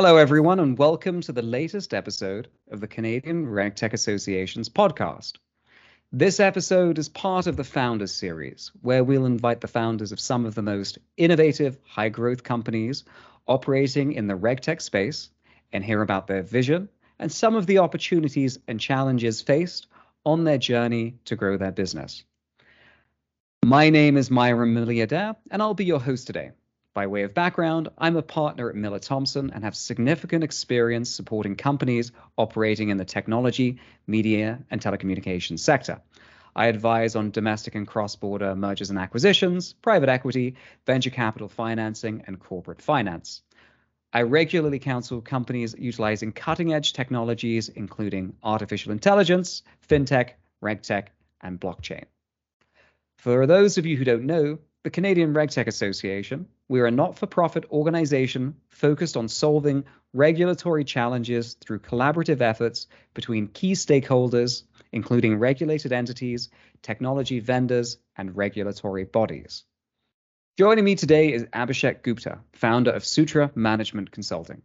Hello, everyone, and welcome to the latest episode of the Canadian RegTech Association's podcast. This episode is part of the Founders Series, where we'll invite the founders of some of the most innovative, high growth companies operating in the RegTech space and hear about their vision and some of the opportunities and challenges faced on their journey to grow their business. My name is Myra Milliardaire, and I'll be your host today. By way of background, I'm a partner at Miller Thomson and have significant experience supporting companies operating in the technology, media, and telecommunications sector. I advise on domestic and cross border mergers and acquisitions, private equity, venture capital financing, and corporate finance. I regularly counsel companies utilizing cutting edge technologies, including artificial intelligence, fintech, regtech, and blockchain. For those of you who don't know, the Canadian RegTech Association, we are a not for profit organization focused on solving regulatory challenges through collaborative efforts between key stakeholders, including regulated entities, technology vendors, and regulatory bodies. Joining me today is Abhishek Gupta, founder of Sutra Management Consulting.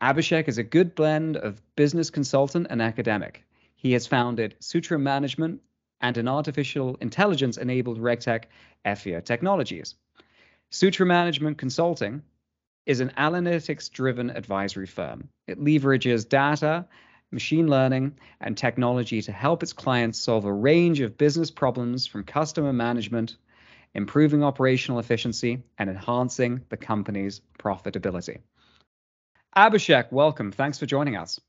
Abhishek is a good blend of business consultant and academic. He has founded Sutra Management and an artificial intelligence enabled RegTech Effia Technologies. Sutra Management Consulting is an analytics driven advisory firm. It leverages data, machine learning, and technology to help its clients solve a range of business problems from customer management, improving operational efficiency, and enhancing the company's profitability. Abhishek, welcome. Thanks for joining us.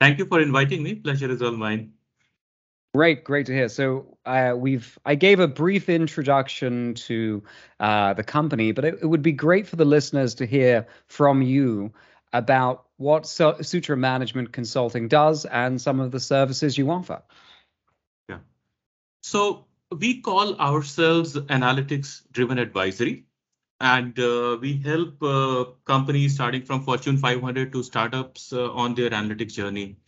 Thank you for inviting me. Pleasure is all mine. Great, great to hear. So uh, we've I gave a brief introduction to uh, the company, but it, it, would be great for the listeners to hear from you about what Sutra Management Consulting does and some of the services you offer. Yeah. So we call ourselves analytics driven advisory and uh, we help uh, companies starting from Fortune 500 to startups uh, on their analytics journey.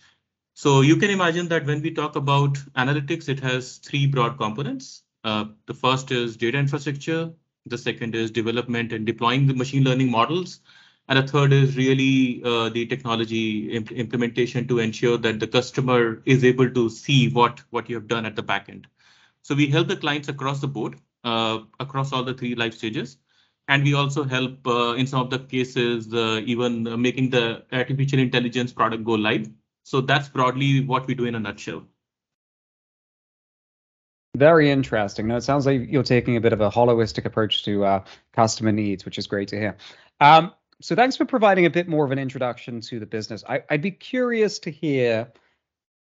So you can imagine that when we talk about analytics, it has three broad components. Uh, the first is data infrastructure. The second is development and deploying the machine learning models. And the third is really uh, the technology imp implementation to ensure that the customer is able to see what, what you have done at the back end. So we help the clients across the board, uh, across all the three life stages. And we also help uh, in some of the cases, uh, even making the artificial intelligence product go live so that's broadly what we do in a nutshell. Very interesting. Now it sounds like you're taking a bit of a holistic approach to uh, customer needs, which is great to hear. Um, so thanks for providing a bit more of an introduction to the business. I, would be curious to hear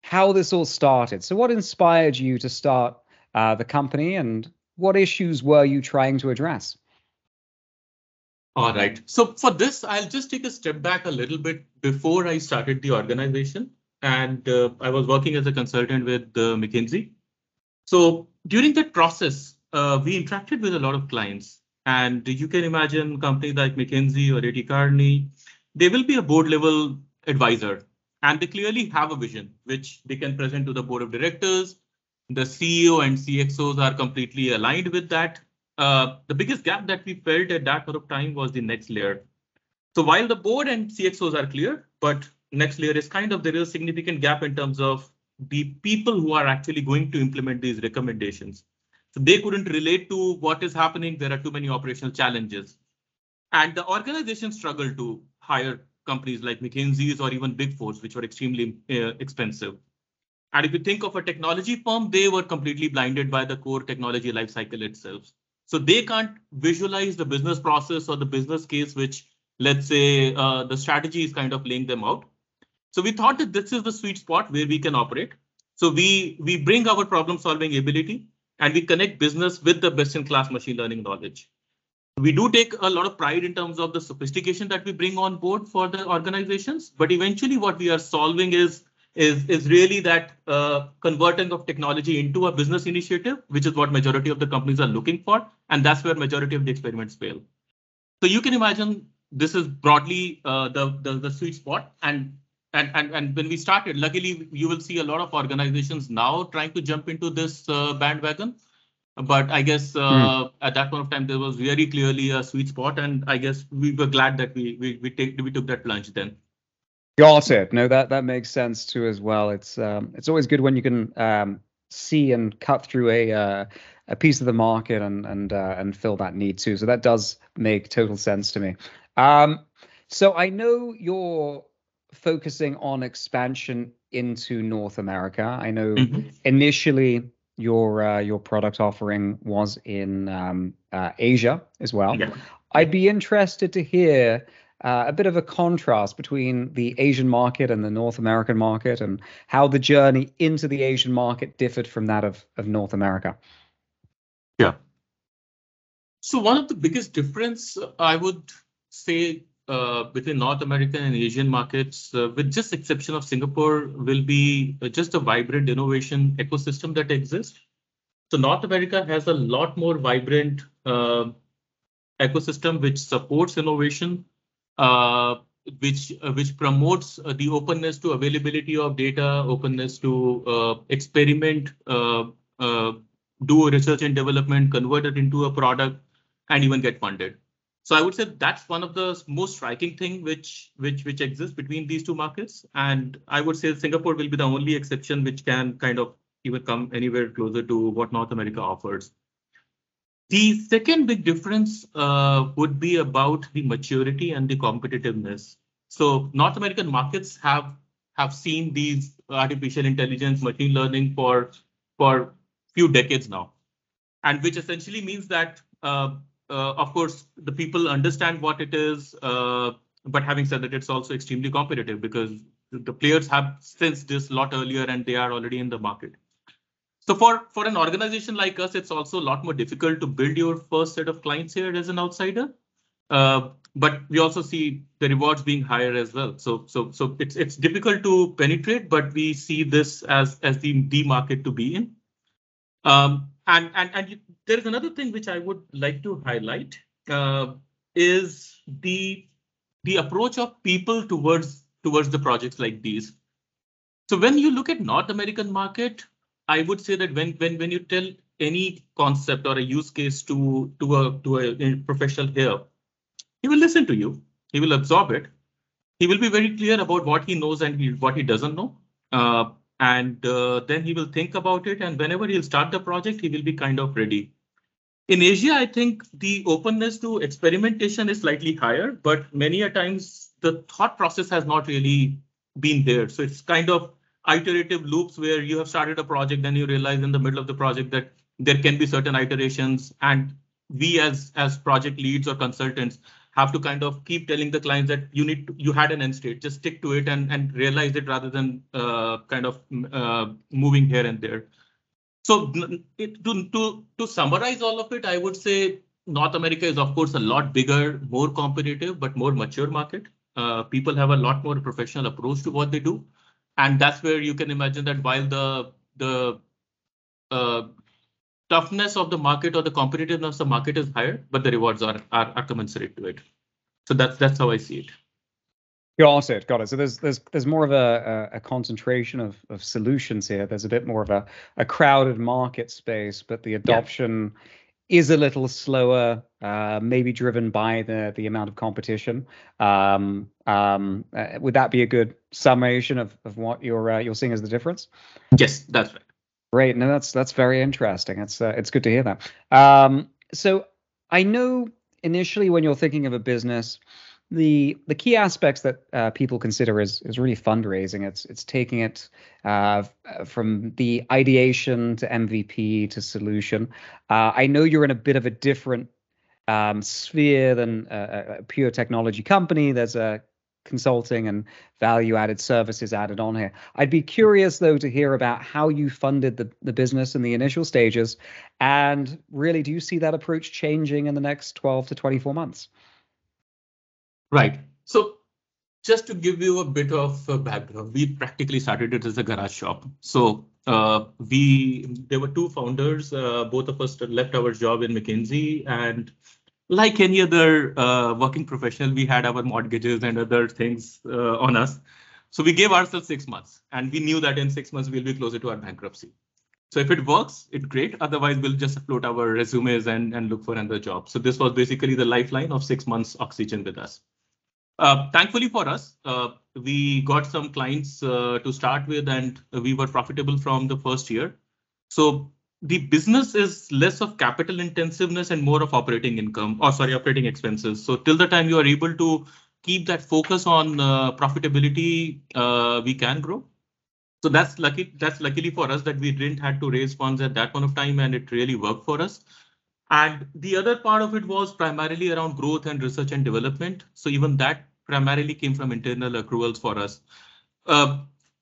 how this all started. So what inspired you to start uh, the company and what issues were you trying to address? All right. So for this, I'll just take a step back a little bit before I started the organization. And uh, I was working as a consultant with uh, McKinsey. So during that process, uh, we interacted with a lot of clients. And you can imagine companies like McKinsey or A.T. Kearney, they will be a board level advisor. And they clearly have a vision, which they can present to the board of directors. The CEO and CXOs are completely aligned with that uh, the biggest gap that we felt at that point of time was the next layer. So while the board and CXOs are clear, but next layer is kind of there is a significant gap in terms of the people who are actually going to implement these recommendations. So they couldn't relate to what is happening. There are too many operational challenges. And the organization struggled to hire companies like McKinsey's or even Big Fours, which were extremely uh, expensive. And if you think of a technology firm, they were completely blinded by the core technology lifecycle itself. So they can't visualize the business process or the business case, which let's say uh, the strategy is kind of laying them out. So we thought that this is the sweet spot where we can operate. So we we bring our problem solving ability and we connect business with the best in class machine learning knowledge. We do take a lot of pride in terms of the sophistication that we bring on board for the organizations, but eventually what we are solving is is is really that uh, converting of technology into a business initiative, which is what majority of the companies are looking for, and that's where majority of the experiments fail. So you can imagine this is broadly uh, the, the the sweet spot, and and and and when we started, luckily you will see a lot of organizations now trying to jump into this uh, bandwagon. but I guess uh, mm. at that point of time there was very clearly a sweet spot, and I guess we were glad that we we we take we took that plunge then. Got it. No, that that makes sense too as well. It's um, it's always good when you can um, see and cut through a uh, a piece of the market and and uh, and fill that need too. So that does make total sense to me. Um, so I know you're focusing on expansion into North America. I know mm-hmm. initially your uh, your product offering was in um, uh, Asia as well. Yeah. I'd be interested to hear uh, a bit of a contrast between the Asian market and the North American market, and how the journey into the Asian market differed from that of of North America. Yeah. So one of the biggest difference I would say uh, between North American and Asian markets, uh, with just exception of Singapore, will be uh, just a vibrant innovation ecosystem that exists. So North America has a lot more vibrant uh, ecosystem which supports innovation, Uh, which uh, which promotes uh, the openness to availability of data, openness to uh, experiment, do research and development, convert it into a product, and even get funded. So I would say that's one of the most striking thing which which which exists between these two markets. And I would say Singapore will be the only exception which can kind of even come anywhere closer to what North America offers. The second big difference uh, would be about the maturity and the competitiveness. So North American markets have have seen these artificial intelligence, machine learning for for few decades now, and which essentially means that uh, uh, of course, the people understand what it is. Uh, but having said that, it's also extremely competitive because the players have sensed this lot earlier and they are already in the market. So for, for an organization like us, it's also a lot more difficult to build your first set of clients here as an outsider. Uh, but we also see the rewards being higher as well. So so so it's it's difficult to penetrate, but we see this as as the the market to be in. Um, and and and there is another thing which I would like to highlight uh, is the the approach of people towards towards the projects like these. So when you look at North American market, I would say that when when when you tell any concept or a use case to to a to a professional here, he will listen to you. He will absorb it. He will be very clear about what he knows and he, what he doesn't know. Uh, and uh, then he will think about it and whenever he'll start the project he will be kind of ready in asia i think the openness to experimentation is slightly higher but many a times the thought process has not really been there so it's kind of iterative loops where you have started a project then you realize in the middle of the project that there can be certain iterations and we as as project leads or consultants have to kind of keep telling the clients that you need to, you had an end state, just stick to it and and realize it rather than uh, kind of uh, moving here and there. So it, to to to summarize all of it, I would say North America is of course a lot bigger, more competitive, but more mature market. Uh, people have a lot more professional approach to what they do, and that's where you can imagine that while the the uh, toughness of the market or the competitiveness of the market is higher, but the rewards are, are, are commensurate to it. So that's that's how I see it. Got it, got it. So there's there's there's more of a, a, a, concentration of, of solutions here. There's a bit more of a, a crowded market space, but the adoption. Is a little slower, uh, maybe driven by the the amount of competition. Um, um, uh, would that be a good summation of, of what you're uh, you're seeing as the difference? Yes, that's right. Great. No, that's that's very interesting. It's uh, it's good to hear that. Um, so I know initially when you're thinking of a business, the the key aspects that uh, people consider is is really fundraising. It's it's taking it uh, from the ideation to MVP to solution. Uh, I know you're in a bit of a different um, sphere than a, a, pure technology company. There's a consulting and value added services added on here. I'd be curious though to hear about how you funded the, the business in the initial stages and really do you see that approach changing in the next 12 to 24 months? Right. So just to give you a bit of uh, background, we practically started it as a garage shop. So uh, we there were two founders, uh, both of us left our job in McKinsey and like any other uh, working professional, we had our mortgages and other things uh, on us. So we gave ourselves six months, and we knew that in six months we'll be closer to our bankruptcy. So if it works, it's great. Otherwise, we'll just upload our resumes and, and look for another job. So this was basically the lifeline of six months oxygen with us. Uh, thankfully for us, uh, we got some clients uh, to start with and we were profitable from the first year. So the business is less of capital intensiveness and more of operating income or sorry, operating expenses. So till the time you are able to keep that focus on uh, profitability, uh, we can grow. So that's lucky. That's luckily for us that we didn't have to raise funds at that point of time, and it really worked for us. And the other part of it was primarily around growth and research and development. So even that primarily came from internal accruals for us. Uh,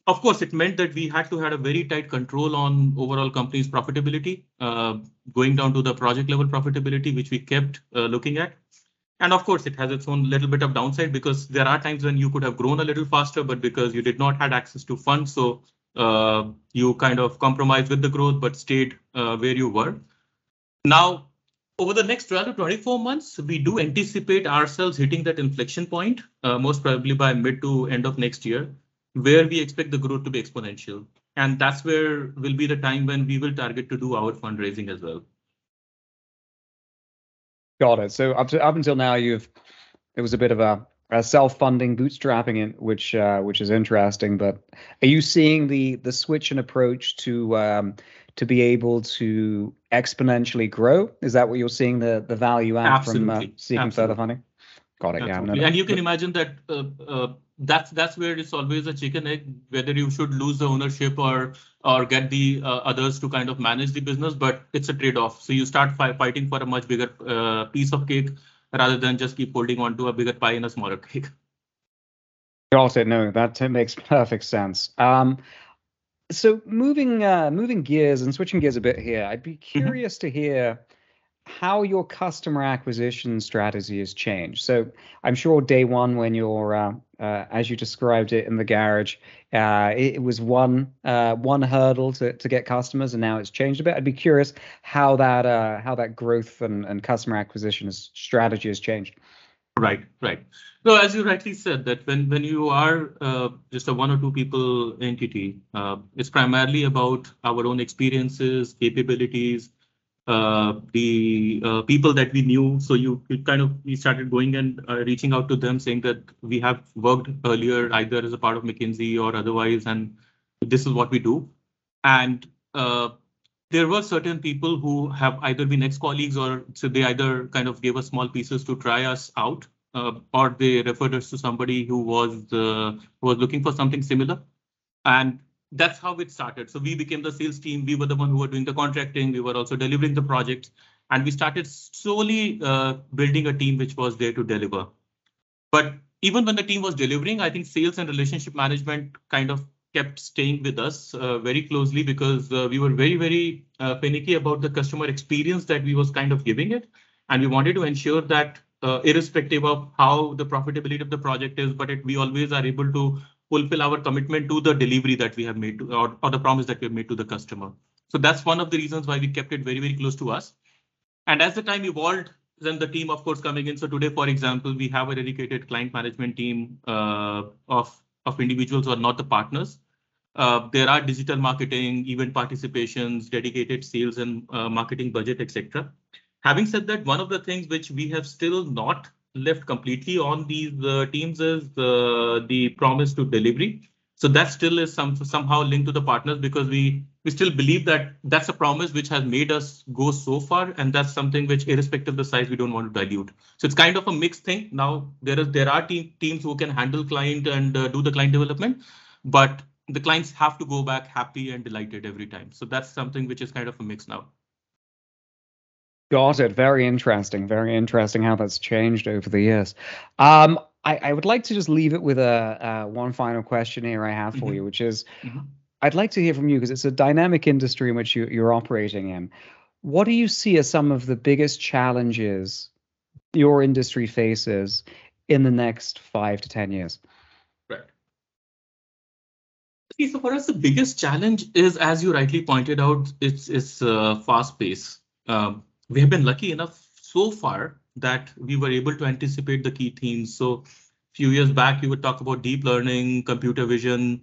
of course, it meant that we had to have a very tight control on overall company's profitability, uh, going down to the project level profitability, which we kept uh, looking at. And of course, it has its own little bit of downside because there are times when you could have grown a little faster, but because you did not had access to funds, so uh, you kind of compromised with the growth, but stayed uh, where you were. Now, over the next 12 to 24 months, we do anticipate ourselves hitting that inflection point, uh, most probably by mid to end of next year, where we expect the growth to be exponential. And that's where will be the time when we will target to do our fundraising as well. Got it. So up to up until now, you've it was a bit of a, a self-funding bootstrapping it, which uh, which is interesting. But are you seeing the the switch in approach to um, to be able to exponentially grow? Is that what you're seeing the the value add Absolutely. from uh, seeking Absolutely. further funding? Got it. Absolutely. Yeah. and you can imagine that uh, uh, that's that's where it's always a chicken egg, whether you should lose the ownership or or get the uh, others to kind of manage the business, but it's a trade-off. So you start fi- fighting for a much bigger uh, piece of cake rather than just keep holding on to a bigger pie in a smaller cake. Got it. No, that makes perfect sense. Um, so moving uh, moving gears and switching gears a bit here, I'd be curious to hear how your customer acquisition strategy has changed. So I'm sure day one, when you're uh, uh, as you described it in the garage, uh, it, was one uh, one hurdle to, to get customers, and now it's changed a bit. I'd be curious how that uh, how that growth and, and customer acquisition strategy has changed. Right, right. So as you rightly said, that when when you are uh, just a one or two people entity, uh, it's primarily about our own experiences, capabilities, uh, the uh, people that we knew. So you, you kind of we started going and uh, reaching out to them, saying that we have worked earlier either as a part of McKinsey or otherwise, and this is what we do. And uh, there were certain people who have either been ex-colleagues or so they either kind of gave us small pieces to try us out, uh, or they referred us to somebody who was uh, who was looking for something similar. And that's how it started. So we became the sales team. We were the one who were doing the contracting. We were also delivering the projects, and we started slowly uh, building a team which was there to deliver. But even when the team was delivering, I think sales and relationship management kind of kept staying with us uh, very closely because uh, we were very, very uh, finicky about the customer experience that we was kind of giving it. And we wanted to ensure that uh, irrespective of how the profitability of the project is, but it, we always are able to fulfill our commitment to the delivery that we have made to, or, or the promise that we have made to the customer. So that's one of the reasons why we kept it very, very close to us. And as the time evolved, then the team, of course, coming in. So today, for example, we have a dedicated client management team uh, of, of individuals who are not the partners. Uh, there are digital marketing, event participations, dedicated sales and uh, marketing budget, etc. Having said that, one of the things which we have still not left completely on these uh, teams is uh, the promise to delivery. So that still is some somehow linked to the partners because we we still believe that that's a promise which has made us go so far, and that's something which, irrespective of the size, we don't want to dilute. So it's kind of a mixed thing. Now there is there are team, teams who can handle client and uh, do the client development, but the clients have to go back happy and delighted every time. So that's something which is kind of a mix now. Got it. Very interesting. Very interesting how that's changed over the years. Um, I, I would like to just leave it with a uh, one final question here I have for Mhm. you, which is Mhm. I'd like to hear from you because it's a dynamic industry in which you, you're operating in. What do you see as some of the biggest challenges your industry faces in the next five to 10 years? Right. See, so for us, the biggest challenge is, as you rightly pointed out, it's it's uh, fast pace. Um, we have been lucky enough so far that we were able to anticipate the key themes. So, a few years back, you would talk about deep learning, computer vision,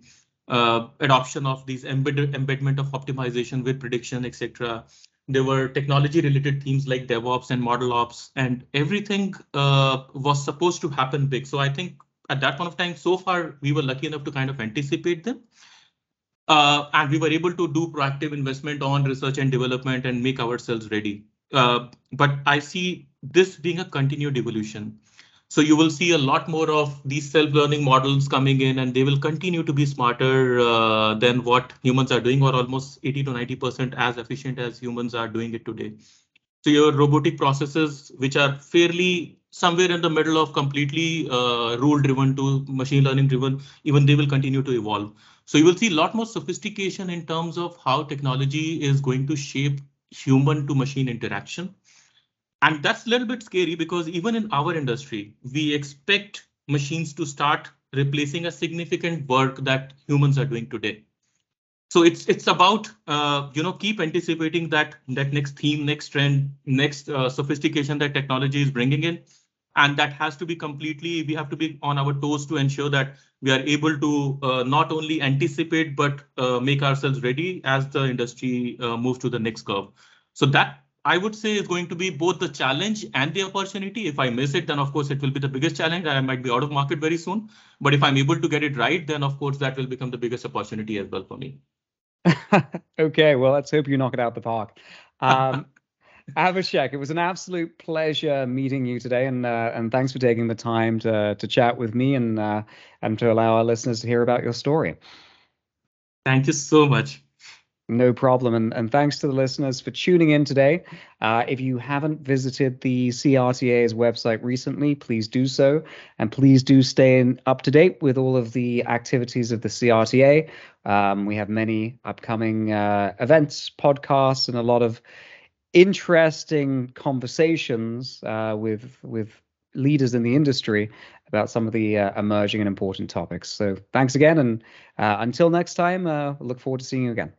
uh, adoption of these embedded embedment of optimization with prediction, etc. There were technology related themes like DevOps and model ops, and everything uh, was supposed to happen big. So I think at that point of time, so far, we were lucky enough to kind of anticipate them. Uh, and we were able to do proactive investment on research and development and make ourselves ready. Uh, but I see this being a continued evolution. So you will see a lot more of these self-learning models coming in and they will continue to be smarter uh, than what humans are doing or almost 80 to 90% as efficient as humans are doing it today. So your robotic processes, which are fairly somewhere in the middle of completely uh, rule driven to machine learning driven, even they will continue to evolve. So you will see a lot more sophistication in terms of how technology is going to shape human to machine interaction. And that's a little bit scary because even in our industry, we expect machines to start replacing a significant work that humans are doing today. So it's it's about uh, you know keep anticipating that that next theme, next trend, next uh, sophistication that technology is bringing in, and that has to be completely we have to be on our toes to ensure that we are able to uh, not only anticipate but uh, make ourselves ready as the industry uh, moves to the next curve. So that i would say is going to be both the challenge and the opportunity. If i miss it then of course it will be the biggest challenge and i might be out of market very soon. But if i'm able to get it right then of course that will become the biggest opportunity as well for me. Okay well let's hope you knock it out the park. um, Abhishek, it was an absolute pleasure meeting you today, and uh, and thanks for taking the time to to chat with me and uh, and to allow our listeners to hear about your story. Thank you so much. No problem, and, and thanks to the listeners for tuning in today. Uh, if you haven't visited the CRTA's website recently, please do so, and please do stay in, up to date with all of the activities of the CRTA. Um, we have many upcoming uh, events, podcasts, and a lot of interesting conversations uh, with with leaders in the industry about some of the uh, emerging and important topics. So thanks again, and uh, until next time, uh, look forward to seeing you again.